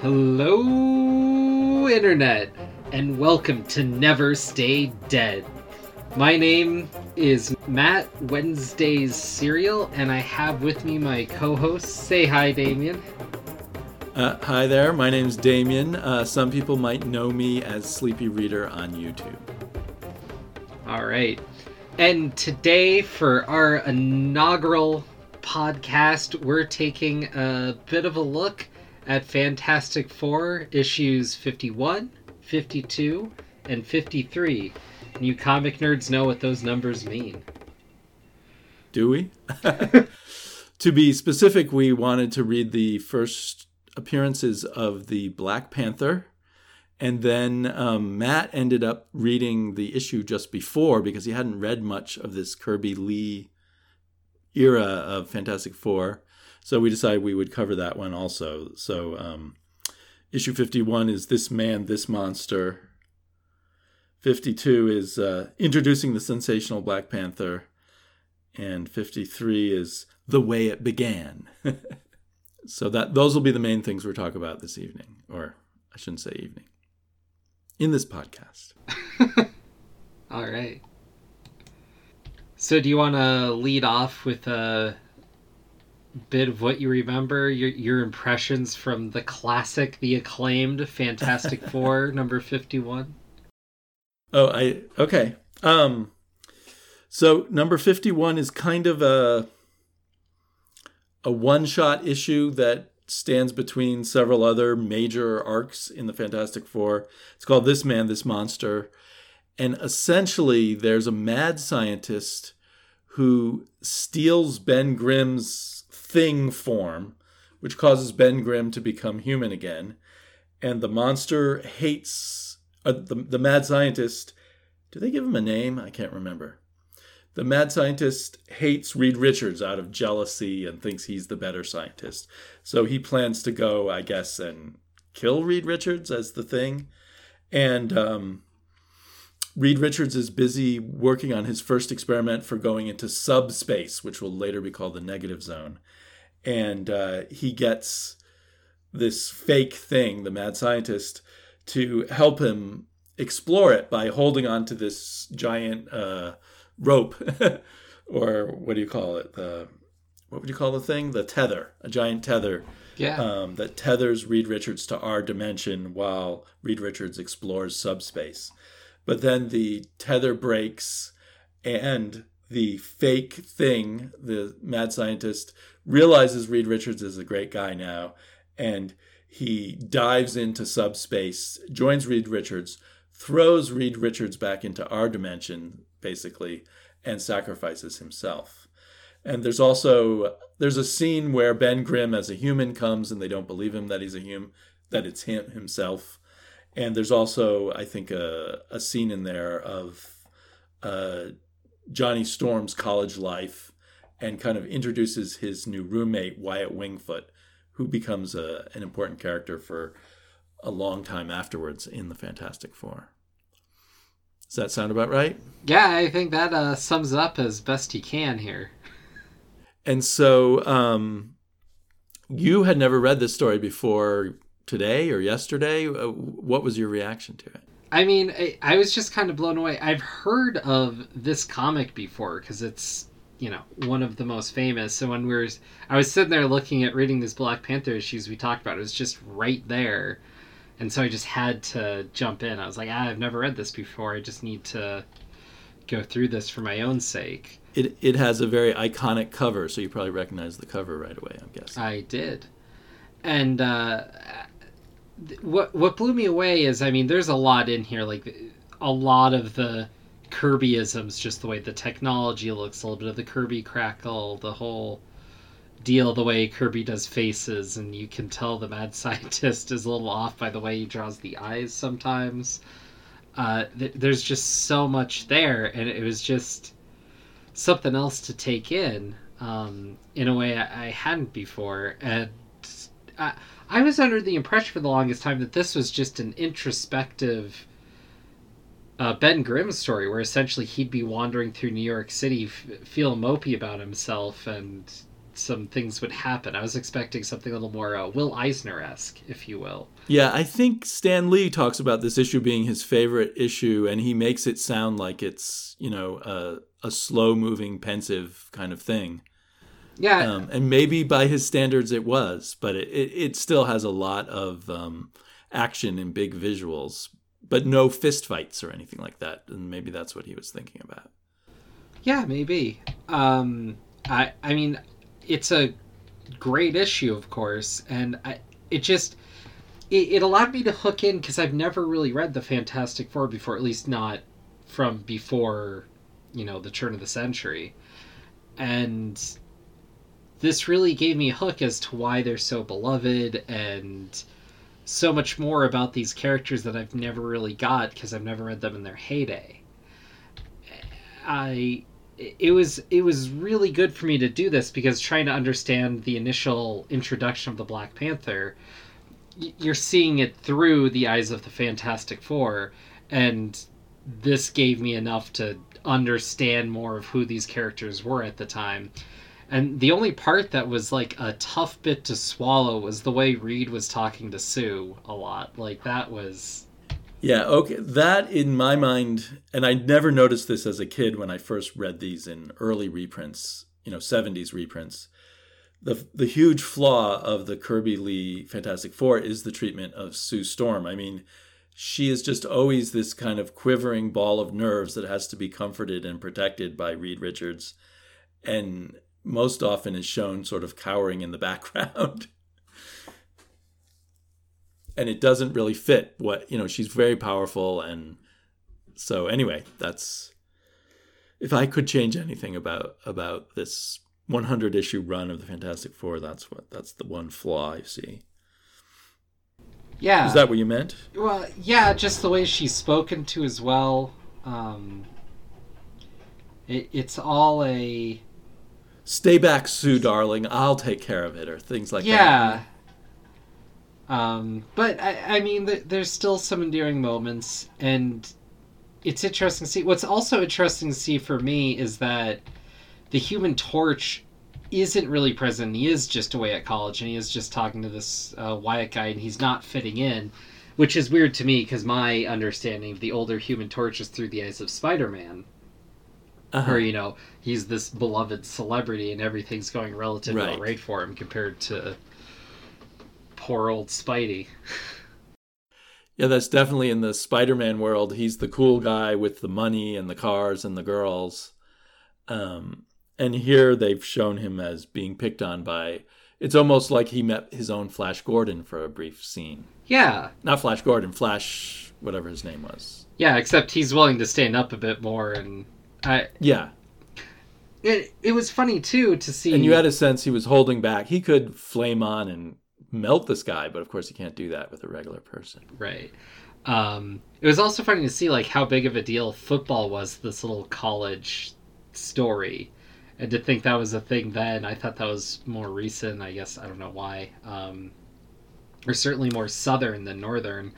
Hello, Internet, and welcome to Never Stay Dead. My name is Matt Wednesday's Serial, and I have with me my co host. Say hi, Damien. Uh, hi there, my name's Damien. Uh, some people might know me as Sleepy Reader on YouTube. All right. And today, for our inaugural podcast, we're taking a bit of a look at Fantastic Four issues 51, 52, and 53. And you comic nerds know what those numbers mean. Do we? to be specific, we wanted to read the first appearances of the Black Panther. And then um, Matt ended up reading the issue just before because he hadn't read much of this Kirby Lee era of Fantastic Four. So we decided we would cover that one also. So um, issue 51 is This Man, This Monster. 52 is uh, Introducing the Sensational Black Panther. And 53 is The Way It Began. so that those will be the main things we're talking about this evening, or I shouldn't say evening, in this podcast. All right. So do you want to lead off with a bit of what you remember, your your impressions from the classic, the acclaimed Fantastic Four number 51? Oh, I okay. Um so number 51 is kind of a a one-shot issue that stands between several other major arcs in the Fantastic Four. It's called This Man, This Monster. And essentially, there's a mad scientist who steals Ben Grimm's thing form, which causes Ben Grimm to become human again. And the monster hates uh, the, the mad scientist. Do they give him a name? I can't remember. The mad scientist hates Reed Richards out of jealousy and thinks he's the better scientist. So he plans to go, I guess, and kill Reed Richards as the thing. And um, Reed Richards is busy working on his first experiment for going into subspace, which will later be called the negative zone and uh, he gets this fake thing, the mad scientist, to help him explore it by holding on to this giant uh, rope, or what do you call it? The what would you call the thing? The tether, a giant tether. Yeah. Um, that tethers Reed Richards to our dimension while Reed Richards explores subspace. But then the tether breaks and the fake thing, the mad scientist, realizes Reed Richards is a great guy now, and he dives into subspace, joins Reed Richards, throws Reed Richards back into our dimension, basically, and sacrifices himself. And there's also there's a scene where Ben Grimm as a human comes and they don't believe him that he's a human, that it's him himself. And there's also, I think, a, a scene in there of uh, Johnny Storm's college life and kind of introduces his new roommate, Wyatt Wingfoot, who becomes a, an important character for a long time afterwards in the Fantastic Four. Does that sound about right? Yeah, I think that uh, sums up as best he can here. And so, um, you had never read this story before today or yesterday. Uh, what was your reaction to it? I mean, I, I was just kind of blown away. I've heard of this comic before because it's you know one of the most famous. So when we were, I was sitting there looking at reading these Black Panther issues we talked about. It was just right there, and so I just had to jump in. I was like, ah, I've never read this before. I just need to go through this for my own sake. It it has a very iconic cover, so you probably recognize the cover right away. I'm guessing. I did, and uh, what what blew me away is, I mean, there's a lot in here, like a lot of the Kirbyisms, just the way the technology looks, a little bit of the Kirby crackle, the whole deal, the way Kirby does faces, and you can tell the mad scientist is a little off by the way he draws the eyes sometimes. Uh, th- there's just so much there, and it was just something else to take in um, in a way I, I hadn't before. And I, I was under the impression for the longest time that this was just an introspective uh, Ben Grimm story, where essentially he'd be wandering through New York City, f- feel mopey about himself, and some things would happen. I was expecting something a little more uh, Will Eisner esque, if you will. Yeah, I think Stan Lee talks about this issue being his favorite issue, and he makes it sound like it's you know a, a slow moving, pensive kind of thing. Yeah, um, and maybe by his standards it was, but it, it, it still has a lot of um, action and big visuals, but no fist fights or anything like that. And maybe that's what he was thinking about. Yeah, maybe. Um, I I mean, it's a great issue, of course, and I, it just it, it allowed me to hook in because I've never really read the Fantastic Four before, at least not from before, you know, the turn of the century, and this really gave me a hook as to why they're so beloved and so much more about these characters that I've never really got because I've never read them in their heyday. I it was it was really good for me to do this because trying to understand the initial introduction of the Black Panther, you're seeing it through the eyes of the Fantastic Four, and this gave me enough to understand more of who these characters were at the time. And the only part that was like a tough bit to swallow was the way Reed was talking to Sue a lot. Like that was yeah, okay. That in my mind, and I never noticed this as a kid when I first read these in early reprints, you know, 70s reprints. The the huge flaw of the Kirby Lee Fantastic Four is the treatment of Sue Storm. I mean, she is just always this kind of quivering ball of nerves that has to be comforted and protected by Reed Richards. And most often is shown sort of cowering in the background. And it doesn't really fit what you know she's very powerful and so anyway that's if i could change anything about about this 100 issue run of the fantastic four that's what that's the one flaw i see. Yeah. Is that what you meant? Well yeah just the way she's spoken to as well um it, it's all a stay back sue darling i'll take care of it or things like yeah. that yeah um, but I, I mean, th- there's still some endearing moments, and it's interesting to see. What's also interesting to see for me is that the Human Torch isn't really present. He is just away at college, and he is just talking to this uh, Wyatt guy, and he's not fitting in, which is weird to me because my understanding of the older Human Torch is through the eyes of Spider-Man. Uh-huh. Where you know he's this beloved celebrity and everything's going relatively right. right for him compared to poor old Spidey. yeah, that's definitely in the Spider-Man world. He's the cool guy with the money and the cars and the girls. Um, and here they've shown him as being picked on by. It's almost like he met his own Flash Gordon for a brief scene. Yeah. Not Flash Gordon, Flash, whatever his name was. Yeah, except he's willing to stand up a bit more, and I. Yeah. It it was funny too to see. And you had a sense he was holding back. He could flame on and melt this guy, but of course you can't do that with a regular person. Right. Um, it was also funny to see like how big of a deal football was this little college story, and to think that was a thing then. I thought that was more recent. I guess I don't know why. Um, or certainly more southern than northern.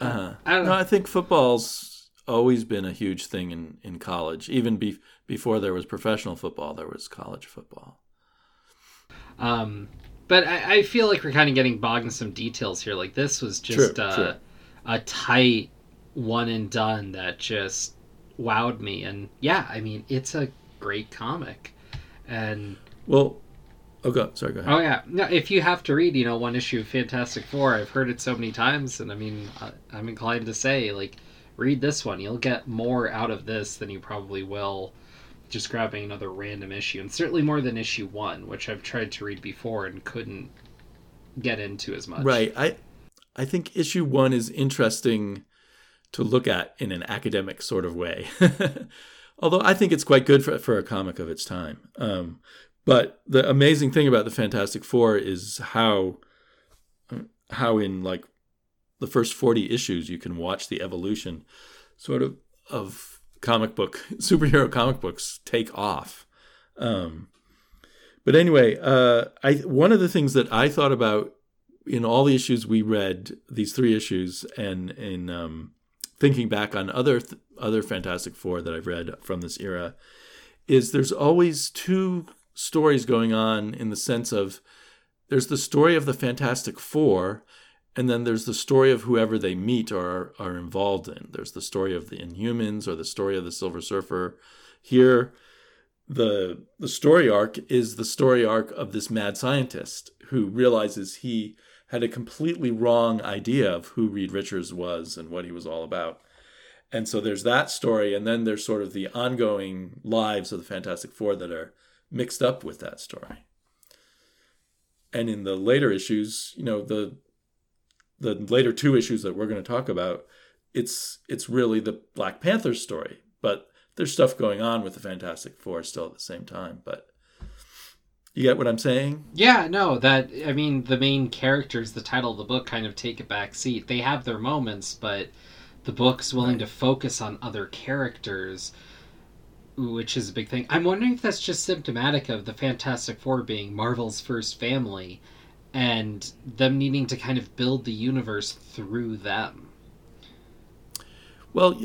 Uh-huh. I don't know. No, I think football's always been a huge thing in in college. Even be, before there was professional football, there was college football. Um, but I, I feel like we're kind of getting bogged in some details here. Like this was just true, uh, true. a tight one and done that just wowed me. And yeah, I mean, it's a great comic. And well, oh god, sorry, go ahead. Oh yeah, no. If you have to read, you know, one issue of Fantastic Four, I've heard it so many times, and I mean, I, I'm inclined to say, like, read this one. You'll get more out of this than you probably will just grabbing another random issue, and certainly more than issue one, which I've tried to read before and couldn't get into as much. Right. I I think issue one is interesting to look at in an academic sort of way. Although I think it's quite good for, for a comic of its time. Um, but the amazing thing about the Fantastic Four is how how in like the first 40 issues you can watch the evolution sort of of comic book superhero comic books take off. Um, but anyway, uh, I one of the things that I thought about in all the issues we read, these three issues, and in um, thinking back on other th- other Fantastic Four that I've read from this era, is there's always two stories going on in the sense of there's the story of the Fantastic Four, and then there's the story of whoever they meet or are, are involved in. There's the story of the Inhumans or the story of the Silver Surfer. Here, the the story arc is the story arc of this mad scientist who realizes he had a completely wrong idea of who Reed Richards was and what he was all about. And so there's that story, and then there's sort of the ongoing lives of the Fantastic Four that are mixed up with that story. And in the later issues, you know, the the later two issues that we're going to talk about, it's it's really the Black Panther story, but there's stuff going on with the Fantastic Four still at the same time. But you get what I'm saying? Yeah, no, that I mean the main characters, the title of the book kind of take a back seat. They have their moments, but the book's willing right. to focus on other characters, which is a big thing. I'm wondering if that's just symptomatic of the Fantastic Four being Marvel's first family and them needing to kind of build the universe through them. Well,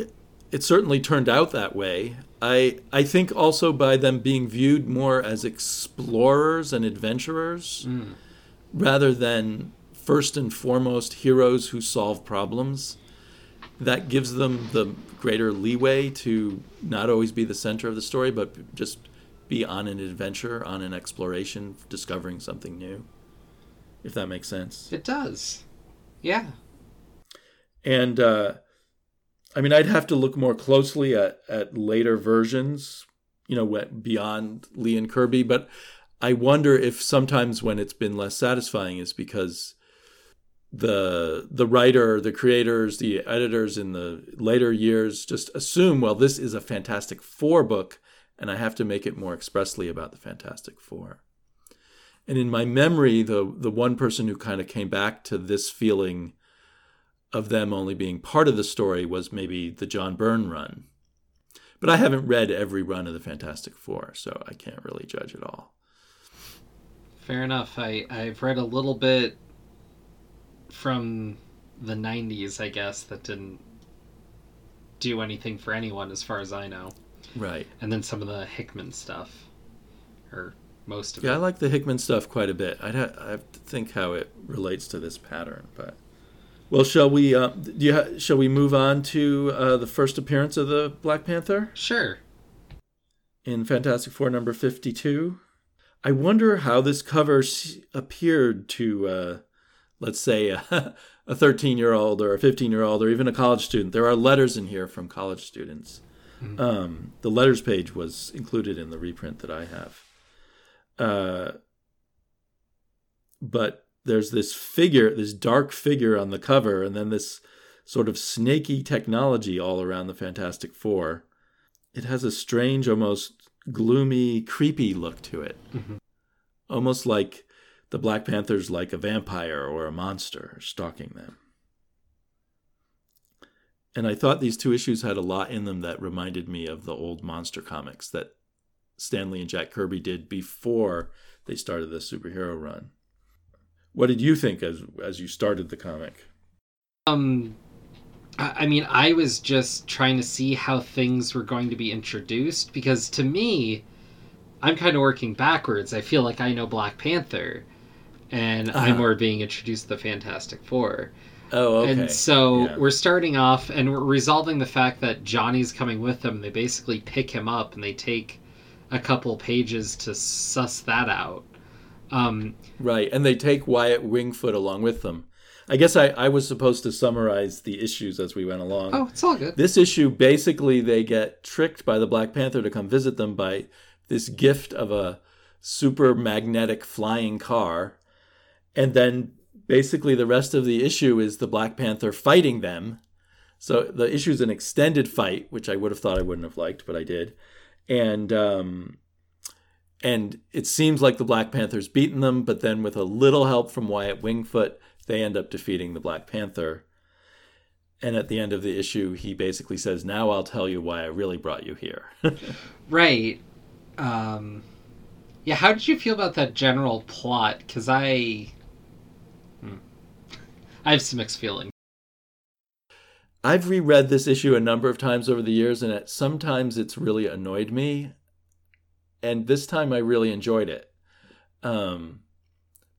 it certainly turned out that way. I I think also by them being viewed more as explorers and adventurers mm. rather than first and foremost heroes who solve problems. That gives them the greater leeway to not always be the center of the story, but just be on an adventure, on an exploration, discovering something new. If that makes sense. It does. Yeah. And uh, I mean, I'd have to look more closely at, at later versions, you know, beyond Lee and Kirby. But I wonder if sometimes when it's been less satisfying is because the the writer, the creators, the editors in the later years just assume, well, this is a Fantastic Four book, and I have to make it more expressly about the Fantastic Four. And in my memory, the the one person who kind of came back to this feeling of them only being part of the story was maybe the John Byrne run. But I haven't read every run of the Fantastic Four, so I can't really judge at all. Fair enough. I, I've read a little bit from the 90s, I guess, that didn't do anything for anyone as far as I know. Right. And then some of the Hickman stuff, or most of yeah, it. Yeah, I like the Hickman stuff quite a bit. I'd ha- I have to think how it relates to this pattern, but well, shall we? Uh, ha- shall we move on to uh, the first appearance of the Black Panther? Sure. In Fantastic Four number fifty-two, I wonder how this cover appeared to, uh, let's say, a thirteen-year-old or a fifteen-year-old or even a college student. There are letters in here from college students. Mm-hmm. Um, the letters page was included in the reprint that I have. Uh, but there's this figure, this dark figure on the cover, and then this sort of snaky technology all around the Fantastic Four. It has a strange, almost gloomy, creepy look to it. Mm-hmm. Almost like the Black Panther's like a vampire or a monster stalking them. And I thought these two issues had a lot in them that reminded me of the old monster comics that Stan Lee and Jack Kirby did before they started the superhero run. What did you think as as you started the comic? Um, I mean, I was just trying to see how things were going to be introduced because to me, I'm kind of working backwards. I feel like I know Black Panther, and uh-huh. I'm more being introduced to the Fantastic Four. Oh, okay. And so yeah. we're starting off, and we're resolving the fact that Johnny's coming with them. They basically pick him up, and they take a couple pages to suss that out. Um, right, and they take Wyatt Wingfoot along with them. I guess I, I was supposed to summarize the issues as we went along. Oh, it's all good. This issue basically they get tricked by the Black Panther to come visit them by this gift of a super magnetic flying car. And then basically the rest of the issue is the Black Panther fighting them. So the issue is an extended fight, which I would have thought I wouldn't have liked, but I did. And um, and it seems like the Black Panther's beaten them, but then with a little help from Wyatt Wingfoot, they end up defeating the Black Panther. And at the end of the issue, he basically says, Now I'll tell you why I really brought you here. right. Um, yeah, how did you feel about that general plot? Because I. Hmm. I have some mixed feelings. I've reread this issue a number of times over the years, and it, sometimes it's really annoyed me and this time I really enjoyed it. Um,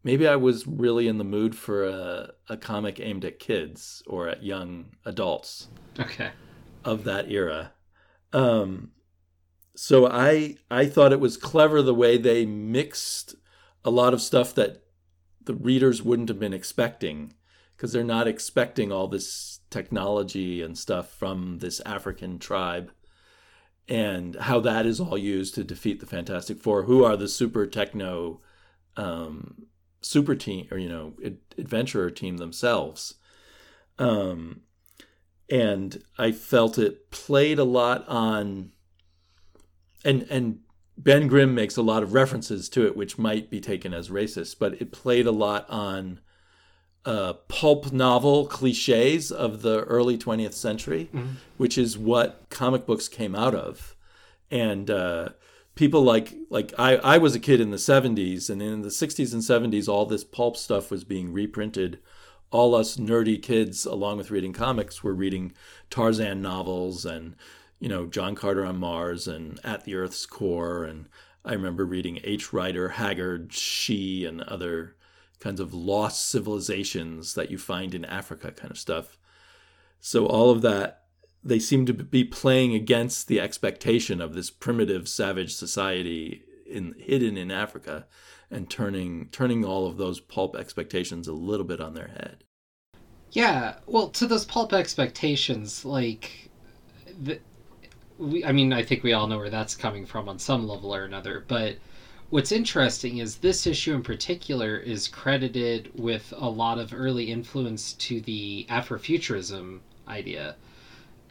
maybe I was really in the mood for a, a comic aimed at kids or at young adults. Okay. Of that era. Um, so I I thought it was clever the way they mixed a lot of stuff that the readers wouldn't have been expecting because they're not expecting all this technology and stuff from this African tribe and how that is all used to defeat the Fantastic Four, who are the super techno um, super team or you know adventurer team themselves. Um, and I felt it played a lot on, and and Ben Grimm makes a lot of references to it, which might be taken as racist, but it played a lot on uh, pulp novel cliches of the early 20th century, mm-hmm. which is what comic books came out of. And uh, people like like I, I was a kid in the 70s, and in the 60s and 70s, all this pulp stuff was being reprinted. All us nerdy kids, along with reading comics, were reading Tarzan novels and you know John Carter on Mars and At the Earth's Core, and I remember reading H. Rider Haggard, She, and other kinds of lost civilizations that you find in Africa kind of stuff. So all of that they seem to be playing against the expectation of this primitive savage society in hidden in Africa and turning turning all of those pulp expectations a little bit on their head. Yeah, well, to those pulp expectations, like, the, we, I mean, I think we all know where that's coming from on some level or another, but What's interesting is this issue in particular is credited with a lot of early influence to the Afrofuturism idea.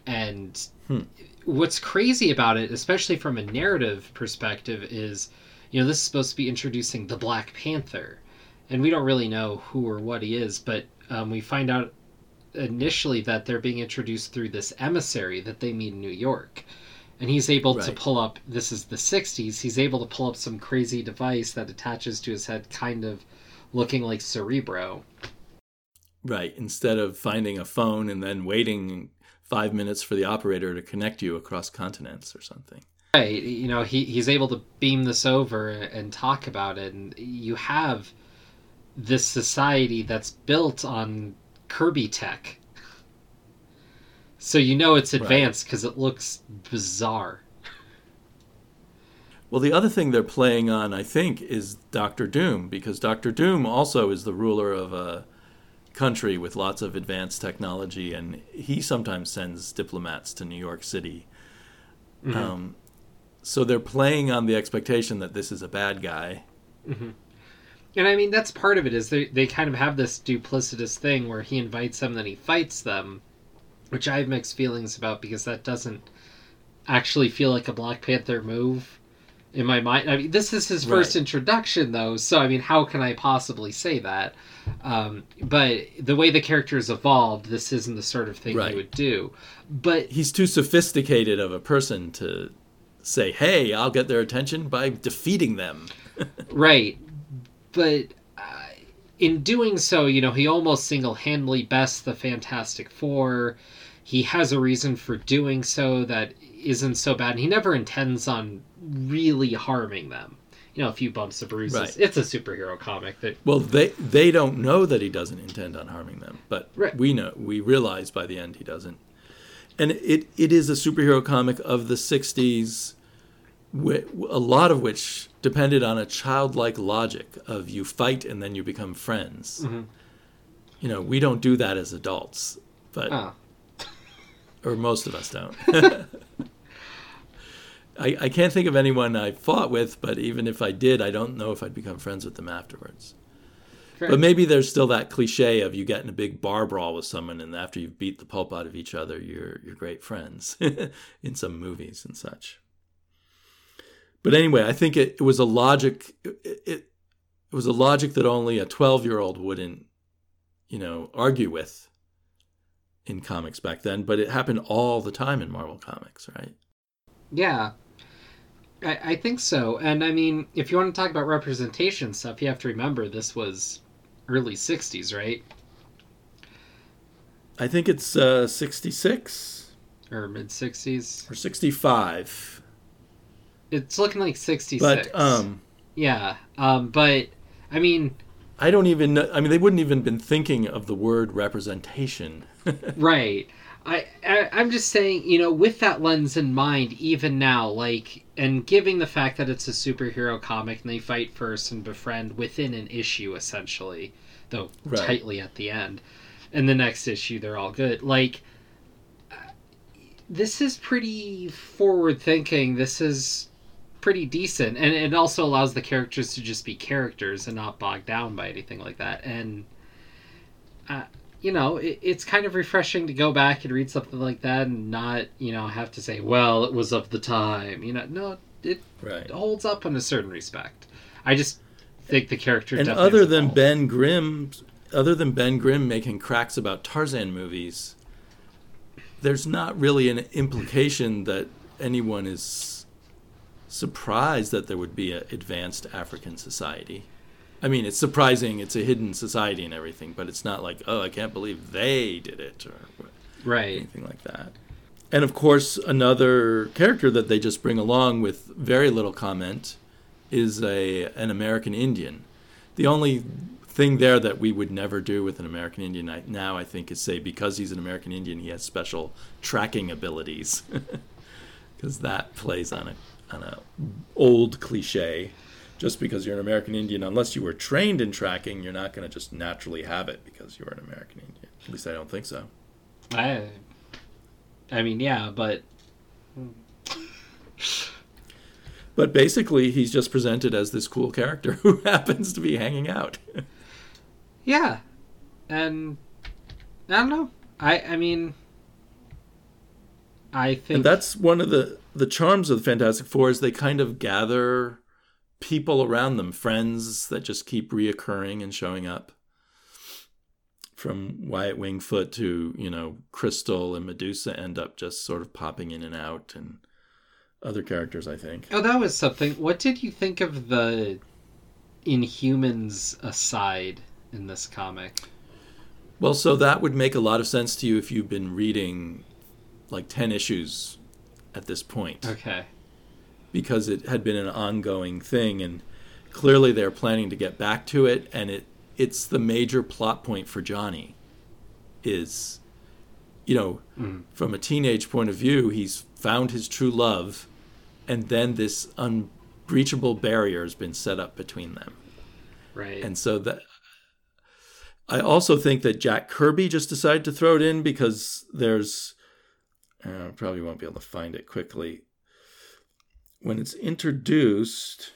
And hmm. what's crazy about it, especially from a narrative perspective, is you know, this is supposed to be introducing the Black Panther. And we don't really know who or what he is, but um, we find out initially that they're being introduced through this emissary that they meet in New York and he's able right. to pull up this is the 60s he's able to pull up some crazy device that attaches to his head kind of looking like cerebro. Right instead of finding a phone and then waiting five minutes for the operator to connect you across continents or something. Right you know he, he's able to beam this over and talk about it and you have this society that's built on kirby tech so you know it's advanced because right. it looks bizarre. Well, the other thing they're playing on, I think, is Doctor Doom, because Doctor Doom also is the ruler of a country with lots of advanced technology, and he sometimes sends diplomats to New York City. Mm-hmm. Um, so they're playing on the expectation that this is a bad guy. Mm-hmm. And I mean, that's part of it. Is they they kind of have this duplicitous thing where he invites them, then he fights them which I have mixed feelings about because that doesn't actually feel like a Black Panther move in my mind. I mean, this is his first right. introduction, though, so I mean, how can I possibly say that? Um, but the way the character has evolved, this isn't the sort of thing right. he would do. But he's too sophisticated of a person to say, "Hey, I'll get their attention by defeating them." right, but uh, in doing so, you know, he almost single-handedly bests the Fantastic Four he has a reason for doing so that isn't so bad and he never intends on really harming them you know a few bumps and bruises right. it's a superhero comic that well they they don't know that he doesn't intend on harming them but right. we know we realize by the end he doesn't and it it is a superhero comic of the 60s a lot of which depended on a childlike logic of you fight and then you become friends mm-hmm. you know we don't do that as adults but oh or most of us don't. I, I can't think of anyone I fought with, but even if I did, I don't know if I'd become friends with them afterwards. But maybe there's still that cliche of you getting a big bar brawl with someone, and after you've beat the pulp out of each other, you're you're great friends in some movies and such. But anyway, I think it, it was a logic. It, it, it was a logic that only a 12 year old wouldn't, you know, argue with in comics back then, but it happened all the time in Marvel Comics, right? Yeah. I, I think so. And I mean, if you want to talk about representation stuff, you have to remember this was early 60s, right? I think it's uh, 66. Or mid 60s. Or 65. It's looking like 66. But um, yeah. Um, but I mean, I don't even know. I mean, they wouldn't even been thinking of the word representation. right. I, I I'm just saying, you know, with that lens in mind, even now, like, and giving the fact that it's a superhero comic and they fight first and befriend within an issue, essentially, though Right. tightly at the end, and the next issue they're all good. Like, uh, this is pretty forward thinking. This is pretty decent, and it also allows the characters to just be characters and not bogged down by anything like that. And uh, you know, it, it's kind of refreshing to go back and read something like that and not, you know, have to say, well, it was of the time. You know, no, it right. holds up in a certain respect. I just think the character And definitely other than evolved. Ben Grimm, other than Ben Grimm making cracks about Tarzan movies, there's not really an implication that anyone is surprised that there would be an advanced African society. I mean, it's surprising. It's a hidden society and everything, but it's not like, oh, I can't believe they did it or right, anything like that. And of course, another character that they just bring along with very little comment is a an American Indian. The only thing there that we would never do with an American Indian I- now, I think, is say because he's an American Indian, he has special tracking abilities, because that plays on a on a old cliche. Just because you're an American Indian, unless you were trained in tracking, you're not going to just naturally have it because you're an American Indian. At least I don't think so. I, I mean, yeah, but But basically, he's just presented as this cool character who happens to be hanging out. yeah, and I don't know. I, I mean, I think and that's one of the the charms of the Fantastic Four is they kind of gather people around them, friends that just keep reoccurring and showing up. From Wyatt Wingfoot to you know Crystal and Medusa end up just sort of popping in and out, and other characters, I think. Oh, that was something. What did you think of the Inhumans aside in this comic? Well, so that would make a lot of sense to you if you've been reading like 10 issues at this point Okay. because it had been an ongoing thing and clearly they're planning to get back to it and it it's the major plot point for Johnny is you know Mm. from a teenage point of view he's found his true love and then this unbreachable barrier has been set up between them Right. and so that I also think that Jack Kirby just decided to throw it in because there's uh, probably won't be able to find it quickly. When it's introduced,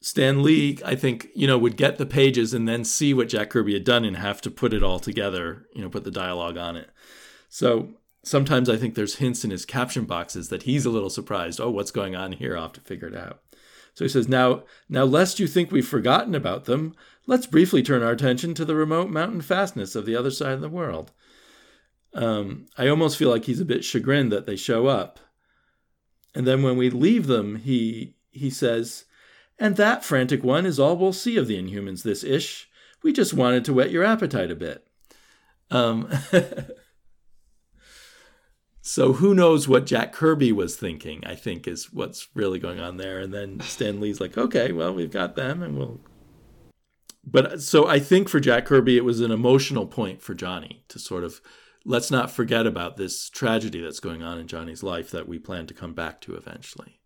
Stan Lee, I think, you know, would get the pages and then see what Jack Kirby had done and have to put it all together, you know, put the dialogue on it. So sometimes I think there's hints in his caption boxes that he's a little surprised. Oh, what's going on here? I'll have to figure it out. So he says, now, now, lest you think we've forgotten about them, let's briefly turn our attention to the remote mountain fastness of the other side of the world. Um, I almost feel like he's a bit chagrined that they show up. And then when we leave them, he he says, and that frantic one is all we'll see of the Inhumans this ish. We just wanted to whet your appetite a bit. Um, so who knows what Jack Kirby was thinking? I think is what's really going on there. And then Stan Lee's like, okay, well we've got them, and we'll. But so I think for Jack Kirby, it was an emotional point for Johnny to sort of let's not forget about this tragedy that's going on in Johnny's life that we plan to come back to eventually.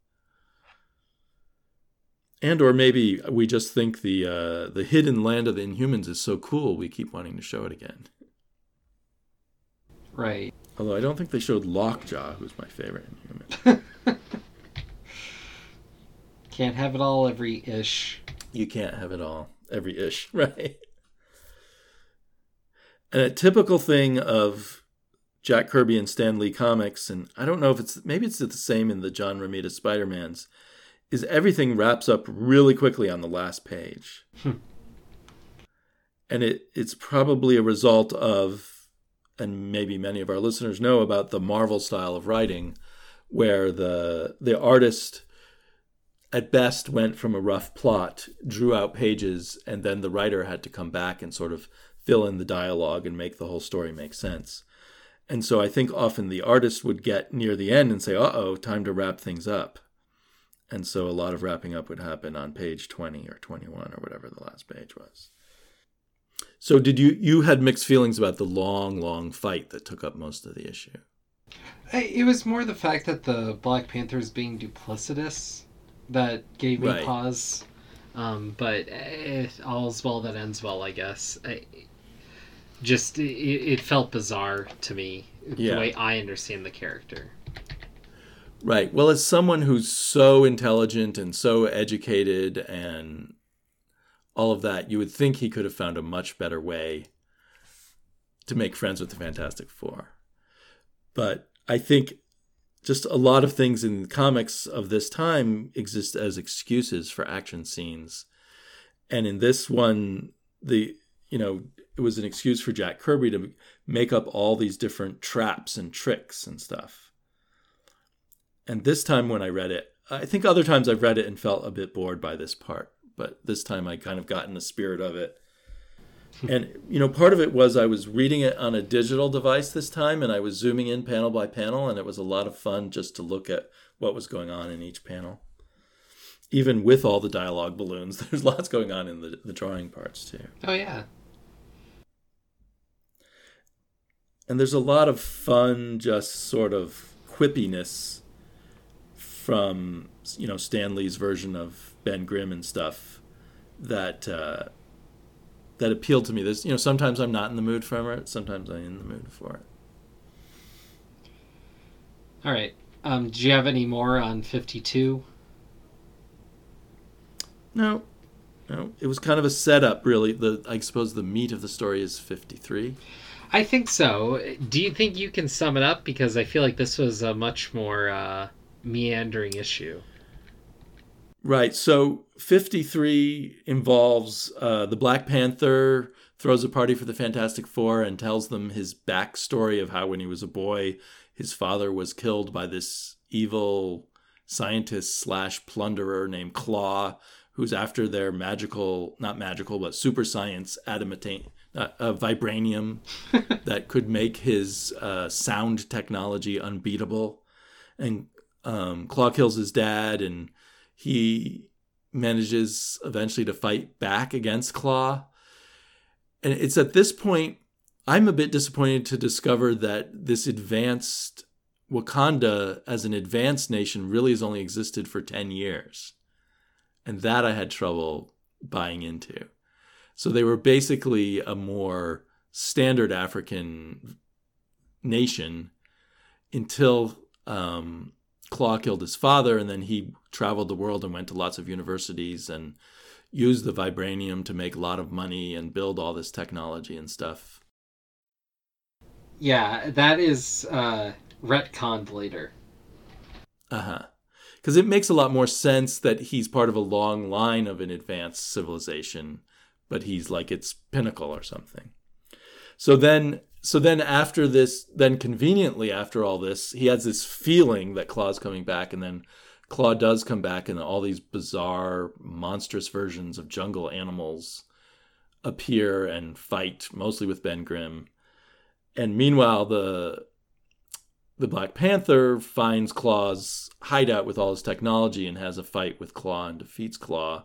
And or maybe we just think the uh, the hidden land of the Inhumans is so cool we keep wanting to show it again. right. Although I don't think they showed Lockjaw, who's my favorite Inhuman. Can't have it all every ish. You can't have it all, every ish, right? And a typical thing of Jack Kirby and Stan Lee comics, and I don't know if it's maybe it's the same in the John Romita Spider Mans, is everything wraps up really quickly on the last page. Hmm. and it it's probably a result of and maybe many of our listeners know about the Marvel style of writing where the the artist at best went from a rough plot, drew out pages, and then the writer had to come back and sort of fill in the dialogue and make the whole story make sense. And so I think often the artist would get near the end and say, uh oh, time to wrap things up. and so a lot of wrapping up would happen on page 20 or 21 or whatever the last page was. So did you you had mixed feelings about the long long fight that took up most of the issue? It was more the fact that the Black Panthers being duplicitous that gave me Right. pause. Um, but eh, all's well that ends well, I guess. I, just it, it felt bizarre to me Yeah. the way I understand the character. Right. Well, as someone who's so intelligent and so educated and all of that, you would think he could have found a much better way to make friends with the Fantastic Four. But I think just a lot of things in comics of this time exist as excuses for action scenes. And in this one, the you know, it was an excuse for Jack Kirby to make up all these different traps and tricks and stuff. And this time when I read it, I think other times I've read it and felt a bit bored by this part, but this time I kind of got in the spirit of it. Hmm. and you know, part of it was I was reading it on a digital device this time and I was zooming in panel by panel and it was a lot of fun just to look at what was going on in each panel. Even with all the dialogue balloons, there's lots going on in the, the drawing parts too. Oh yeah, and there's a lot of fun just sort of quippiness from you know Stan Lee's version of Ben Grimm and stuff that uh, that appealed to me. There's you know sometimes I'm not in the mood for it, sometimes I'm in the mood for it. all right. Um, do you have any more on fifty two? No, no, it was kind of a setup really. The I suppose the meat of the story is 53. I think so. Do you think you can sum it up? Because I feel like this was a much more uh, meandering issue. Right. So 53 involves uh, the Black Panther throws a party for the Fantastic Four and tells them his backstory of how when he was a boy, his father was killed by this evil scientist slash plunderer named Claw, who's after their magical, not magical, but super science adamantine, uh, uh, vibranium that could make his uh, sound technology unbeatable. And um, Claw kills his dad and he manages eventually to fight back against Claw. And it's at this point I'm a bit disappointed to discover that this advanced Wakanda as an advanced nation really has only existed for 10 years. And that I had trouble buying into. So they were basically a more standard African nation until um, Claw killed his father, and then he traveled the world and went to lots of universities and used the vibranium to make a lot of money and build all this technology and stuff. Yeah, that is uh, retconned later. Uh huh. Because it makes a lot more sense that he's part of a long line of an advanced civilization, but he's like its pinnacle or something. So then, so then after this, then conveniently after all this, he has this feeling that Claw's coming back, and then Claw does come back, and all these bizarre, monstrous versions of jungle animals appear and fight, mostly with Ben Grimm. And meanwhile, the the Black Panther finds Claw's hideout with all his technology and has a fight with Claw and defeats Claw.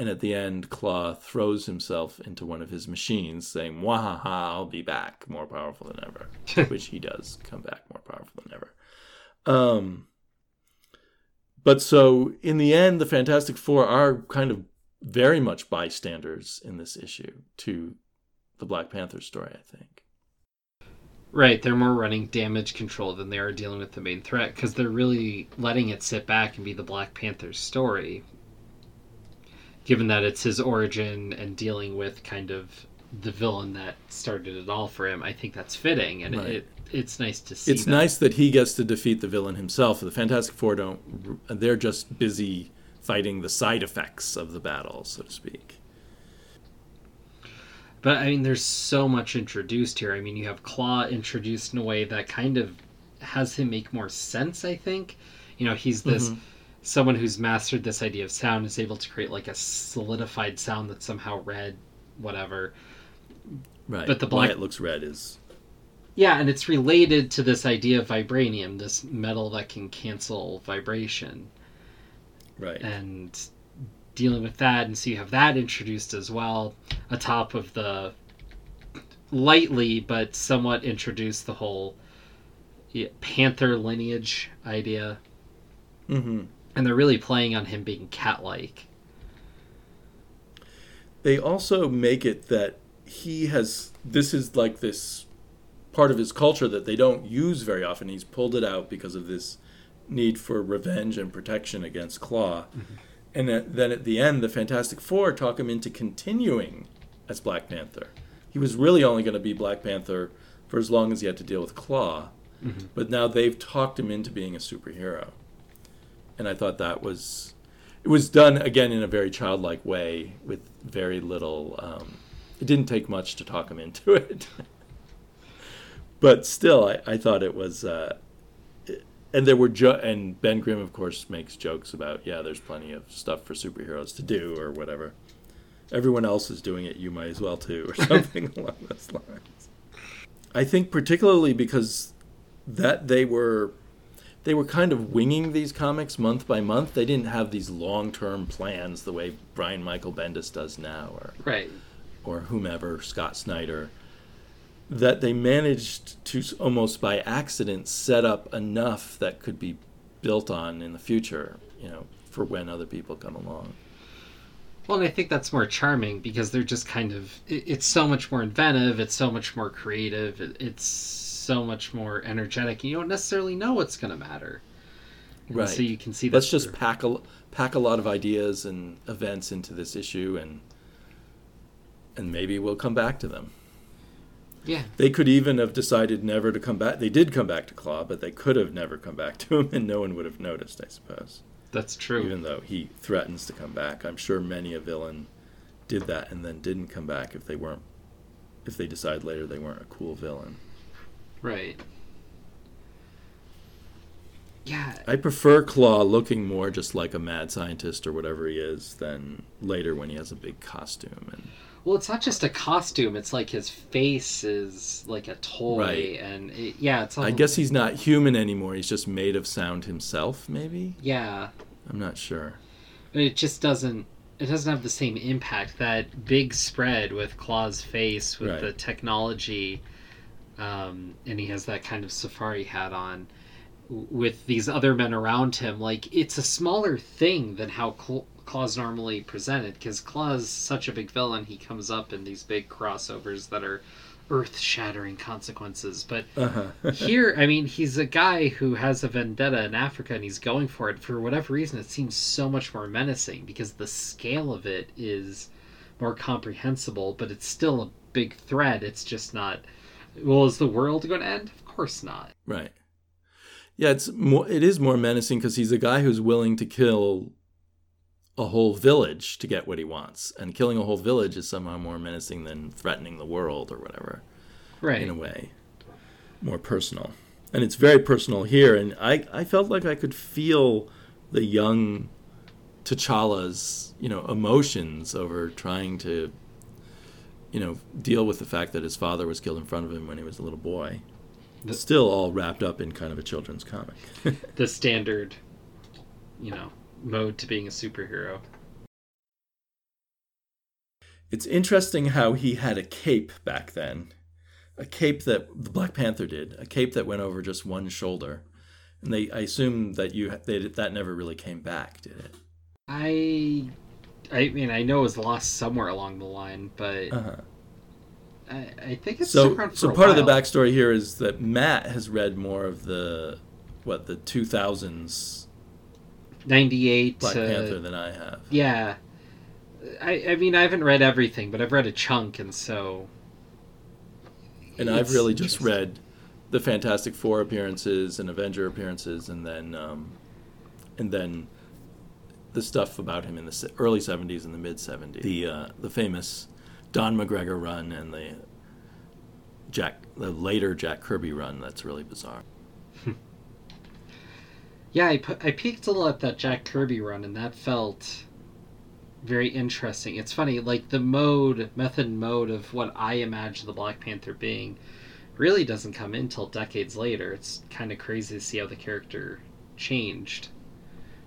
And at the end, Claw throws himself into one of his machines, saying, Wahaha, I'll be back, more powerful than ever. Which he does come back more powerful than ever. Um, but so in the end, the Fantastic Four are kind of very much bystanders in this issue to the Black Panther story, I think. Right, they're more running damage control than they are dealing with the main threat because they're really letting it sit back and be the Black Panther's story. Given that it's his origin and dealing with kind of the villain that started it all for him, I think that's fitting, and Right. it it's nice to see. it's that. nice that he gets to defeat the villain himself. The Fantastic Four don't; they're just busy fighting the side effects of the battle, so to speak. But I mean, there's so much introduced here. I mean, you have Claw introduced in a way that kind of has him make more sense. I think, you know, he's this mm-hmm. Someone who's mastered this idea of sound is able to create like a solidified sound that's somehow red, whatever. Right. But the why black- it looks red is Yeah, and it's related to this idea of vibranium, this metal that can cancel vibration. Right. and dealing with that and so you have that introduced as well atop of the lightly but somewhat introduced the whole panther lineage idea hmm and they're really playing on him being cat-like They also make it that he has this is like this part of his culture that they don't use very often. He's pulled it out because of this need for revenge and protection against Claw. Mm-hmm. And then at the end, the Fantastic Four talk him into continuing as Black Panther. He was really only going to be Black Panther for as long as he had to deal with Claw. Mm-hmm. But now they've talked him into being a superhero. And I thought that was it was done again in a very childlike way with very little um, it didn't take much to talk him into it. But still I, I thought it was uh, and there were jo- and ben grimm of course makes jokes about yeah there's plenty of stuff for superheroes to do or whatever. Everyone else is doing it you might as well too or something along those lines. I think particularly because that they were they were kind of winging these comics month by month. They didn't have these long term plans the way Brian Michael Bendis does now, or right or whomever Scott Snyder. That they managed to almost by accident set up enough that could be built on in the future, you know, for when other people come along. Well, and I think that's more charming because they're just kind of. It, it's so much more inventive. It's so much more creative. It, it's so much more energetic. And you don't necessarily know what's going to matter. And Right. So you can see. Let's just through- pack a pack a lot of ideas and events into this issue, and and maybe we'll come back to them. Yeah. They could even have decided never to come back. They did come back to Claw, but they could have never come back to him, and no one would have noticed, I suppose. That's true. Even though he threatens to come back, I'm sure many a villain did that and then didn't come back if they weren't, if they decide later they weren't a cool villain. Right. Yeah. I prefer Claw looking more just like a mad scientist or whatever he is than later when he has a big costume and Well, it's not just a costume. It's like his face is like a toy, Right. and it, yeah, it's. All, I guess he's not human anymore. He's just made of sound himself, maybe? Yeah, I'm not sure. but it just doesn't. It doesn't have the same impact. That big spread with Claw's face, with Right. the technology, um, and he has that kind of safari hat on. With these other men around him, like it's a smaller thing than how Cl- Claw's normally presented. Because Claw's such a big villain, he comes up in these big crossovers that are earth-shattering consequences. But Uh-huh. here, I mean, he's a guy who has a vendetta in Africa and he's going for it. For whatever reason, it seems so much more menacing because the scale of it is more comprehensible, but it's still a big threat. It's just not. Well, is the world going to end? Of course not. Right. Yeah, it's more. It is more menacing because he's a guy who's willing to kill a whole village to get what he wants, and killing a whole village is somehow more menacing than threatening the world or whatever. Right. In a way, more personal, and it's very personal here. And I, I felt like I could feel the young T'Challa's, you know, emotions over trying to, you know, deal with the fact that his father was killed in front of him when he was a little boy The- still all wrapped up in kind of a children's comic. The standard, you know, mode to being a superhero. it's interesting how he had a cape back then, a cape that the Black Panther did, a cape that went over just one shoulder, and they I assume that you they, that never really came back, did it? I. I mean, I know it was lost somewhere along the line, but Uh-huh. I, I think it's So so part of the backstory here is that Matt has read more of the what the 2000s 98 Black to Panther than I have. yeah I, I mean i haven't read everything but i've read a chunk and so And I've really just read the Fantastic Four appearances and Avenger appearances, and then um, and then the stuff about him in the early '70s and the mid '70s. The uh, the famous Don McGregor run and the Jack the later Jack Kirby run. That's really bizarre. yeah I, I peeked a little at that jack kirby run and that felt very interesting it's funny like the mode method mode of what i imagine the black panther being really doesn't come in till decades later it's kind of crazy to see how the character changed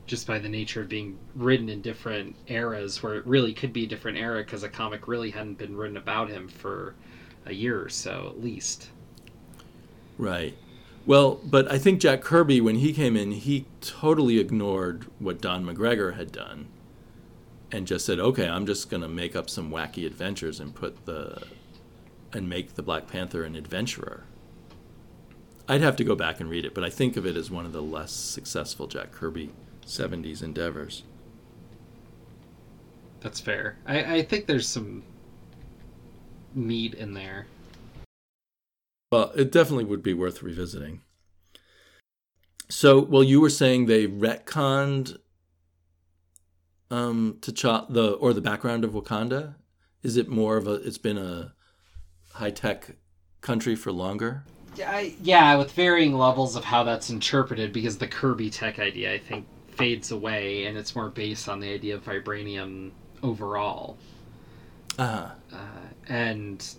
just by the nature of being written in different eras, where it really could be a different era because a comic really hadn't been written about him for a year or so at least. Right. Well, but I think Jack Kirby, when he came in, he totally ignored what Don McGregor had done and just said, okay, I'm just going to make up some wacky adventures and put the. and make the Black Panther an adventurer. I'd have to go back and read it, but I think of it as one of the less successful Jack Kirby 70s endeavors. That's fair. I, I think there's some meat in there. Well, it definitely would be worth revisiting. So, well, you were saying they retconned um T'Challa the or the background of Wakanda. Is it more of a? It's been a high tech country for longer. I, yeah, with varying levels of how that's interpreted, because the Kirby tech idea, I think, fades away, and it's more based on the idea of vibranium overall. Uh-huh. Uh, and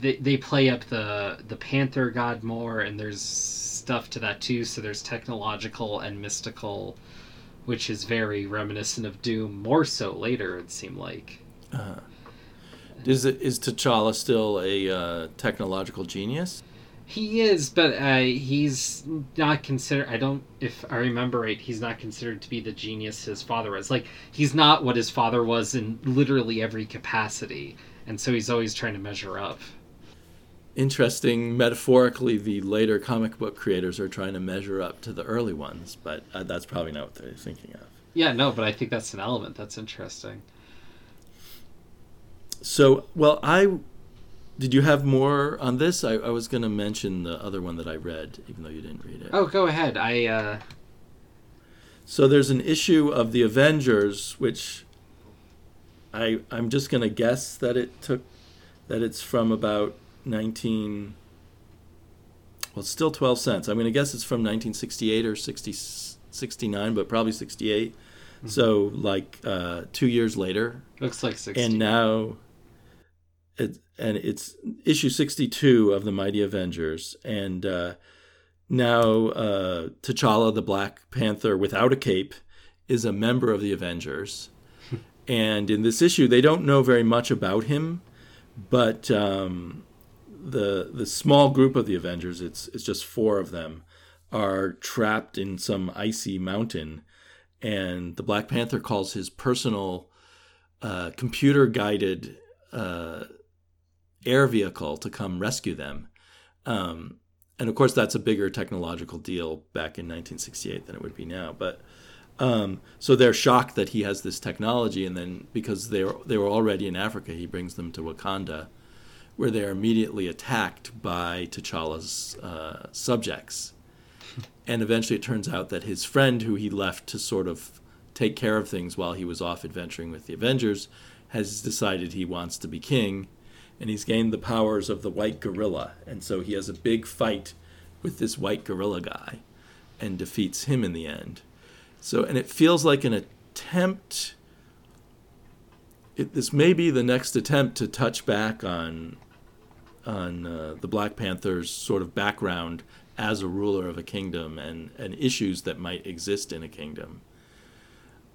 they, they play up the the Panther god more, and there's stuff to that too. So there's technological and mystical, which is very reminiscent of Doom. More so later, it seemed like. Uh-huh. Is it is T'Challa still a uh, technological genius? He is, but uh, he's not considered. I don't, if I remember right, he's not considered to be the genius his father was. Like, he's not what his father was in literally every capacity, and so he's always trying to measure up. Interesting. Metaphorically, the later comic book creators are trying to measure up to the early ones, but uh, that's probably not what they're thinking of. Yeah, no, but I think that's an element that's interesting. So, well, I did you have more on this? I, I was going to mention the other one that I read, even though you didn't read it. Oh, go ahead. I. Uh... So there's an issue of the Avengers, which I I'm just going to guess that it took that it's from about 19. Well, it's still 12 cents. I'm going to guess it's from 1968 or 60, 69, but probably 68. Mm-hmm. So like uh, two years later. Looks like 60. And now it, and it's issue 62 of the Mighty Avengers. And uh, now uh, T'Challa, the Black Panther without a cape, is a member of the Avengers. and in this issue, they don't know very much about him, but um, the the small group of the Avengers, it's it's just four of them, are trapped in some icy mountain, and the Black Panther calls his personal uh, computer guided uh, air vehicle to come rescue them. Um, and of course, that's a bigger technological deal back in 1968 than it would be now. But um, so they're shocked that he has this technology, and then because they were, they were already in Africa, he brings them to Wakanda, where they're immediately attacked by T'Challa's uh, subjects. And eventually, it turns out that his friend, who he left to sort of take care of things while he was off adventuring with the Avengers, has decided he wants to be king and he's gained the powers of the white gorilla. And so he has a big fight with this white gorilla guy and defeats him in the end. So, and it feels like an attempt. It, this may be the next attempt to touch back on on uh, the Black Panther's sort of background as a ruler of a kingdom and, and issues that might exist in a kingdom.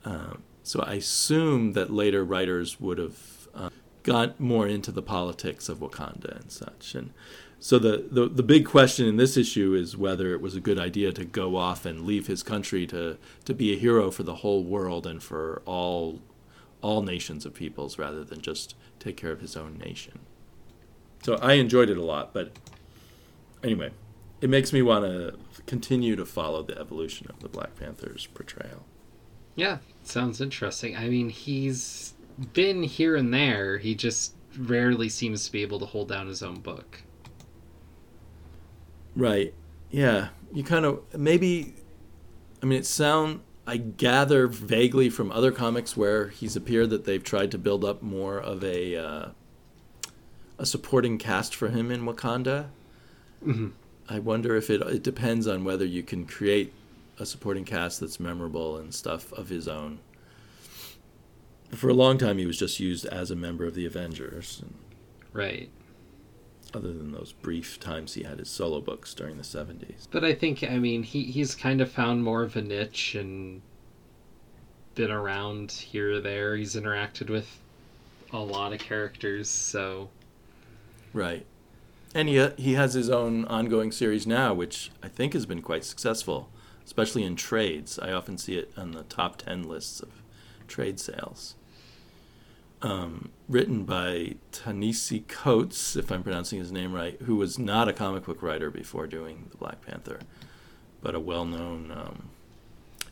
Uh, so I assume that later writers would have uh, got more into the politics of Wakanda and such. And so the, the, the big question in this issue is whether it was a good idea to go off and leave his country to, to be a hero for the whole world and for all all nations of peoples rather than just take care of his own nation. So I enjoyed it a lot, but anyway, it makes me want to continue to follow the evolution of the Black Panther's portrayal. Yeah, sounds interesting. I mean, he's been here and there. He just rarely seems to be able to hold down his own book. Right. Yeah. You kind of maybe. I mean, it sound. I gather vaguely from other comics where he's appeared that they've tried to build up more of a uh, a supporting cast for him in Wakanda. Mm-hmm. I wonder if it it depends on whether you can create a supporting cast that's memorable and stuff of his own for a long time he was just used as a member of the Avengers. Right. Other than those brief times he had his solo books during the 70s. But I think, I mean, he, he's kind of found more of a niche and been around here or there. He's interacted with a lot of characters, so Right. And he, he has his own ongoing series now, which I think has been quite successful, especially in trades. I often see it on the top 10 lists of trade sales. Um, written by Ta-Nehisi Coates, if I'm pronouncing his name right, who was not a comic book writer before doing The Black Panther, but a well known um,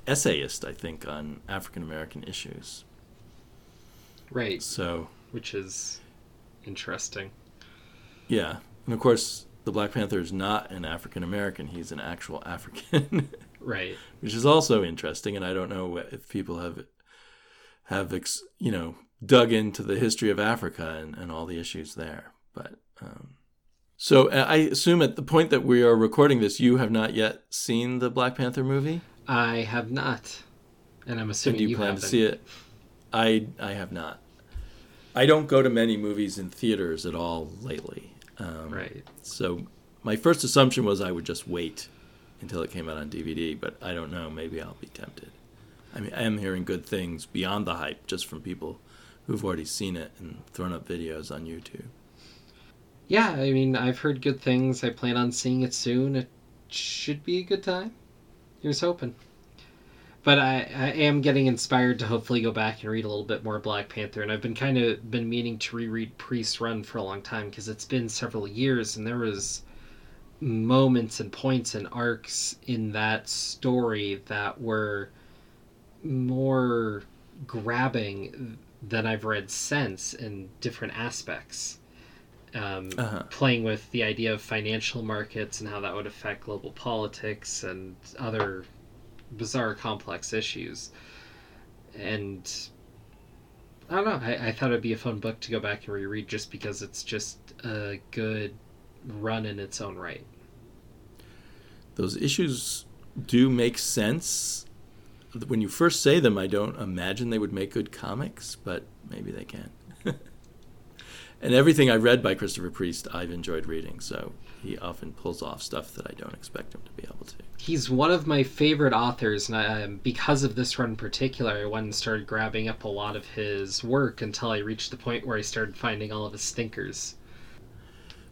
essayist, I think, on African American issues. right, So, which is interesting. yeah. And of course, the Black Panther is not an African American, he's an actual African. Right. which is also interesting. And I don't know if people have have ex, you know dug into the history of Africa and, and all the issues there. But um, so uh, I assume at the point that we are recording this, you have not yet seen the Black Panther movie. I have not, and I'm And assuming do you, you plan haven't. to see it? I I have not. I don't go to many movies in theaters at all lately. Um, Right. So my first assumption was I would just wait until it came out on DVD, but I don't know. Maybe I'll be tempted. I mean, I am hearing good things beyond the hype, just from people who've already seen it and thrown up videos on YouTube. Yeah, I mean, I've heard good things. I plan on seeing it soon. It should be a good time. Here's hoping. But I, I am getting inspired to hopefully go back and read a little bit more Black Panther, and I've been kind of been meaning to reread Priest Run for a long time because it's been several years, and there was moments and points and arcs in that story that were more grabbing than I've read since in different aspects um, Uh-huh. playing with the idea of financial markets and how that would affect global politics and other bizarre, complex issues. And I don't know. I, I thought it'd be a fun book to go back and reread just because it's just a good run in its own right. Those issues do make sense. When you first say them, I don't imagine they would make good comics, but maybe they can. and everything I read by Christopher Priest, I've enjoyed reading, so he often pulls off stuff that I don't expect him to be able to. He's one of my favorite authors, and I, because of this run in particular, I went and started grabbing up a lot of his work until I reached the point where I started finding all of his stinkers.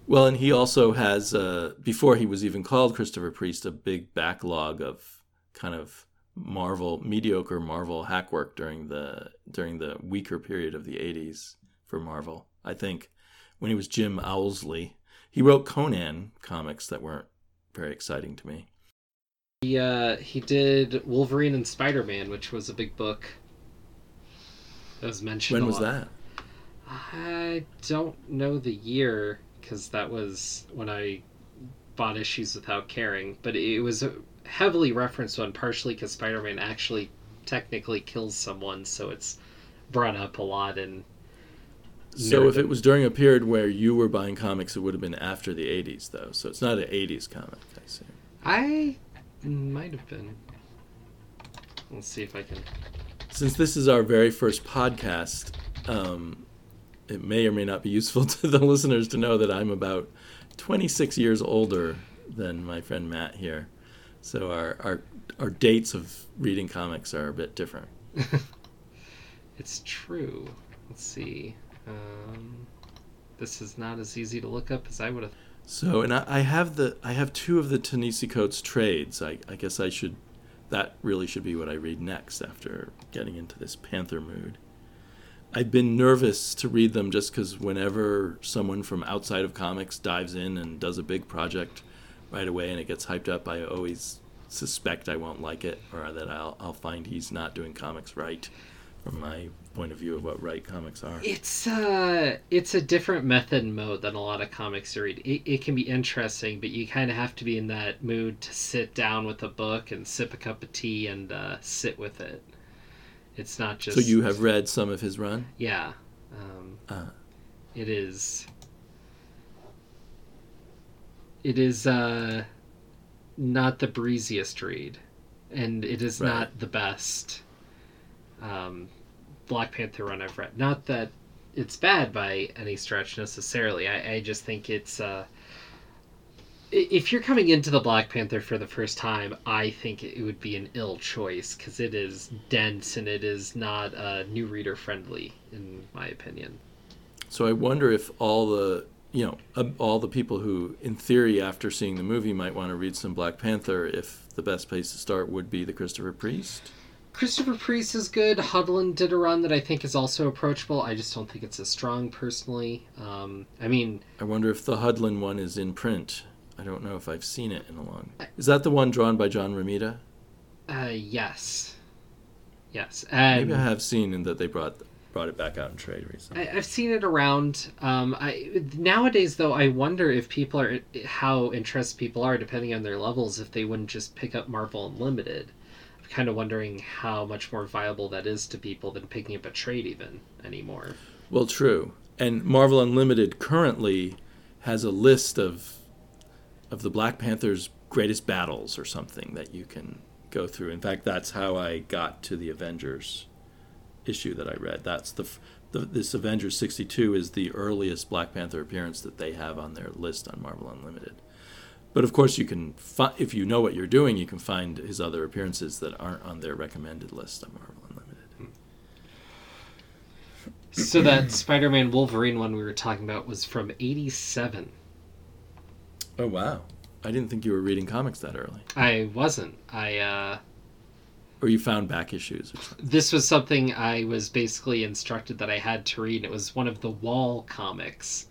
Well, and he also has, uh, before he was even called Christopher Priest, a big backlog of kind of Marvel, mediocre Marvel hack work during the during the weaker period of the '80s for Marvel. I think when he was Jim Owsley, he wrote Conan comics that weren't very exciting to me. He uh, he did Wolverine and Spider Man, which was a big book. That was mentioned. When was that? I don't know the year because that was when I bought issues without caring, but it was a heavily referenced one, partially because Spider Man actually technically kills someone, so it's brought up a lot and. So if it was during a period where you were buying comics, it would have been after the '80s, though. So it's not an '80s comic, I see. I might have been. Let's see if I can. Since this is our very first podcast, um, it may or may not be useful to the listeners to know that I'm about 26 years older than my friend Matt here. So our, our, our dates of reading comics are a bit different. It's true. Let's see. Um, this is not as easy to look up as I would have. So, and I, I have the I have two of the Ta-Nehisi Coates trades. I, I guess I should that really should be what I read next after getting into this Panther mood. I've been nervous to read them just because whenever someone from outside of comics dives in and does a big project right away and it gets hyped up, I always suspect I won't like it or that I'll I'll find he's not doing comics right from my point of view of what right comics are. It's uh, it's a different method and mode than a lot of comics to read. It, it can be interesting, but you kind of have to be in that mood to sit down with a book and sip a cup of tea and uh, sit with it. It's not just. So you have read some of his run? Yeah. Um, Uh. It is. It is uh, not the breeziest read, and it is Right. not the best um, Black Panther run I've read. Not that it's bad by any stretch necessarily. I, I just think it's uh, if you're coming into the Black Panther for the first time, I think it would be an ill choice because it is dense and it is not uh, new reader friendly, in my opinion. So I wonder if all the you know uh, all the people who, in theory, after seeing the movie, might want to read some Black Panther, if the best place to start would be the Christopher Priest. Christopher Priest is good. Hudlin did a run that I think is also approachable. I just don't think it's as strong personally. Um, I mean, I wonder if the Hudlin one is in print. I don't know if I've seen it in a long. Is that the one drawn by John Romita? Uh, yes, yes, and Maybe I have seen in that they brought brought it back out in trade recently. I, I've seen it around. Um, I nowadays though, I wonder if people are how interested people are depending on their levels. If they wouldn't just pick up Marvel Unlimited, I'm kind of wondering how much more viable that is to people than picking up a trade even anymore. Well, true. And Marvel Unlimited currently has a list of of the Black Panther's greatest battles or something that you can go through. In fact, that's how I got to the Avengers issue that I read. That's the, the this Avengers 62 is the earliest Black Panther appearance that they have on their list on Marvel Unlimited. But of course, you can fi- if you know what you're doing, you can find his other appearances that aren't on their recommended list on Marvel Unlimited. So that Spider-Man Wolverine one we were talking about was from '87. Oh wow! I didn't think you were reading comics that early. I wasn't. I uh, Or you found back issues. This was something I was basically instructed that I had to read. It was one of the wall comics.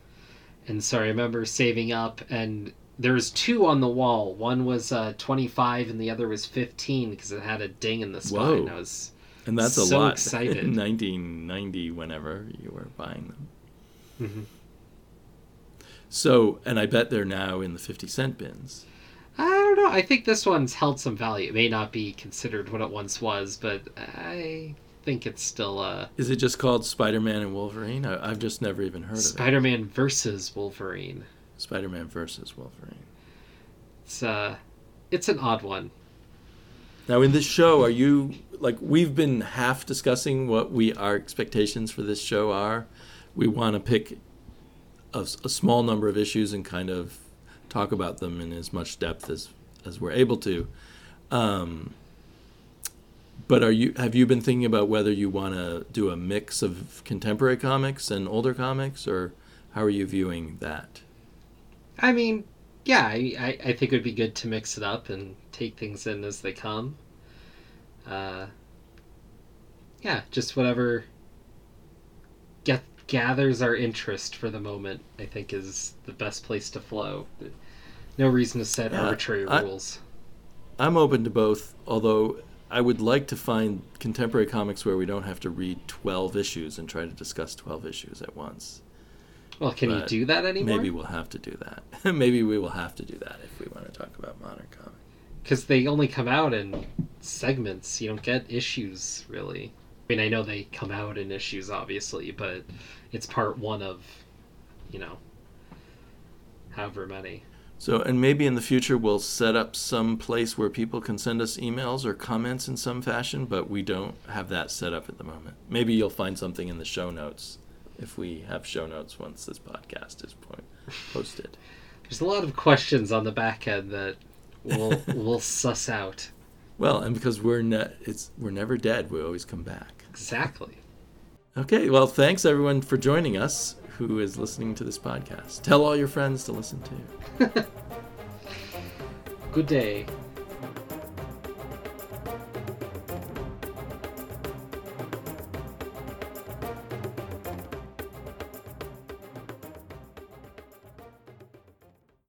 And so I remember saving up and there was two on the wall. One was uh, 25 and the other was 15 because it had a ding in the spine. Whoa. I was And that's a So lot. excited. In 1990, whenever you were buying them. Mhm. So, and I bet they're now in the 50 cent bins. I don't know. I think this one's held some value. It may not be considered what it once was, but I think it's still uh, Is it just called Spider Man and Wolverine? I, I've just never even heard of it. Spider-Man versus Wolverine. Spider Man versus Wolverine. It's uh, it's an odd one. Now, in this show, are you like we've been half discussing what we our expectations for this show are? We want to pick a, a small number of issues and kind of talk about them in as much depth as as we're able to. Um, but are you have you been thinking about whether you want to do a mix of contemporary comics and older comics, or how are you viewing that? I mean, yeah, I, I, think it would be good to mix it up and take things in as they come. Uh, yeah, just whatever gathers our interest for the moment. I think is the best place to flow. No reason to set arbitrary I- rules. I'm open to both, although I would like to find contemporary comics where we don't have to read 12 issues and try to discuss 12 issues at once. Well, can you do that anymore? Maybe we'll have to do that. Maybe we will have to do that if we want to talk about modern comics. because they only come out in segments. You don't get issues really. I mean, I know they come out in issues, obviously, but it's part one of, you know, however many. So, and maybe in the future we'll set up some place where people can send us emails or comments in some fashion, but we don't have that set up at the moment. Maybe you'll find something in the show notes if we have show notes once this podcast is po- posted. There's a lot of questions on the back end that we'll we'll suss out. Well, and because we're ne- it's we're never dead, we always come back. Exactly. Okay, well, thanks everyone for joining us who is listening to this podcast. Tell all your friends to listen too. Good day.